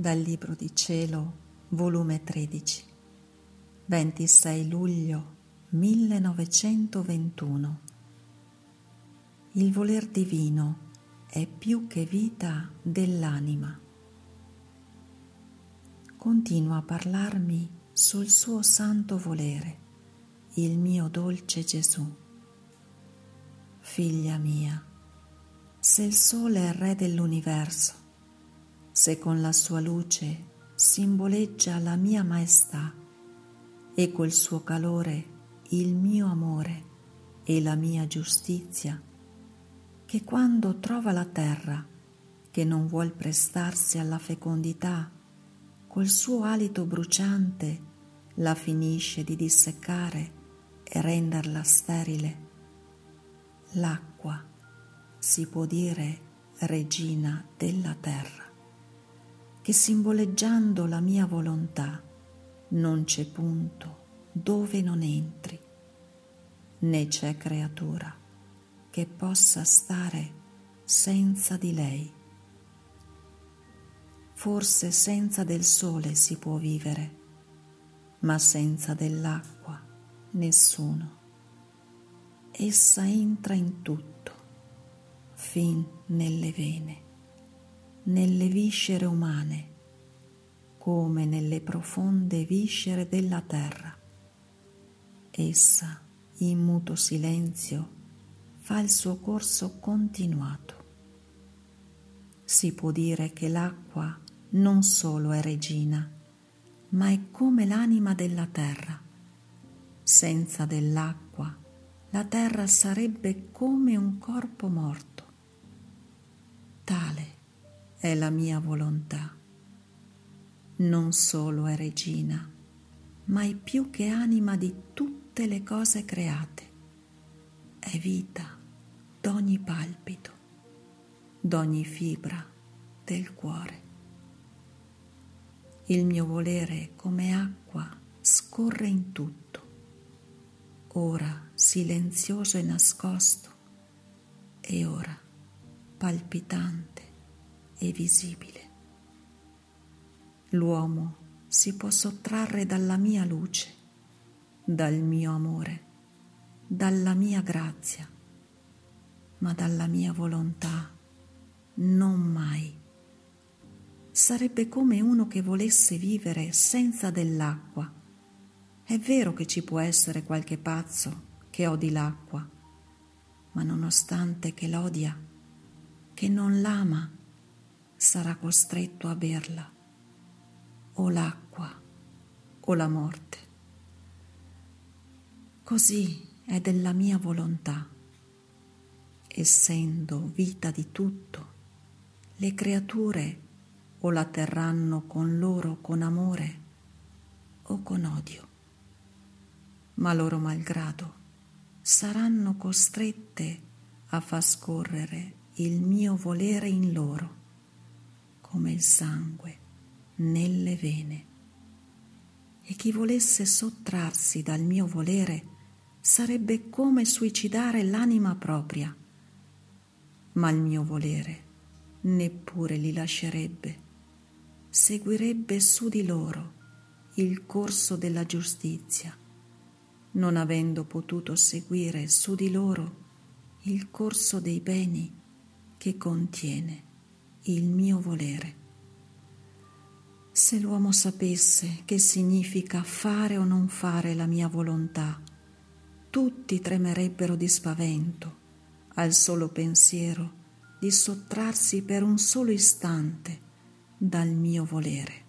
Dal Libro di Cielo, volume 13, 26 luglio 1921. Il voler divino è più che vita dell'anima. Continua a parlarmi sul suo santo volere, il mio dolce Gesù. Figlia mia, se il Sole è il Re dell'universo, se con la sua luce simboleggia la mia maestà e col suo calore il mio amore e la mia giustizia, che quando trova la terra che non vuol prestarsi alla fecondità, col suo alito bruciante la finisce di disseccare e renderla sterile. L'acqua si può dire regina della terra, che simboleggiando la mia volontà non c'è punto dove non entri, né c'è creatura che possa stare senza di lei. Forse senza del sole si può vivere, ma senza dell'acqua nessuno. Essa entra in tutto, fin nelle vene, nelle viscere umane, come nelle profonde viscere della terra. Essa, in muto silenzio, fa il suo corso continuato. Si può dire che l'acqua non solo è regina, ma è come l'anima della terra. Senza dell'acqua la terra sarebbe come un corpo morto. È la mia volontà. Non solo è regina, ma è più che anima di tutte le cose create. È vita d'ogni palpito, d'ogni fibra del cuore. Il mio volere come acqua scorre in tutto, ora silenzioso e nascosto, e ora palpitante e visibile. L'uomo si può sottrarre dalla mia luce, dal mio amore, dalla mia grazia ma dalla mia volontà non mai. Sarebbe come uno che volesse vivere senza dell'acqua. È vero che ci può essere qualche pazzo che odi l'acqua, ma nonostante che l'odia, che non l'ama, sarà costretto a berla, o l'acqua o la morte. Così è della mia volontà. Essendo vita di tutto, le creature o la terranno con loro con amore o con odio, ma loro malgrado saranno costrette a far scorrere il mio volere in loro, come il sangue nelle vene. E chi volesse sottrarsi dal mio volere sarebbe come suicidare l'anima propria ma il mio volere neppure li lascerebbe, seguirebbe su di loro il corso della giustizia, non avendo potuto seguire su di loro il corso dei beni che contiene il mio volere. Se l'uomo sapesse che significa fare o non fare la mia volontà, tutti tremerebbero di spavento al solo pensiero di sottrarsi per un solo istante dal mio volere.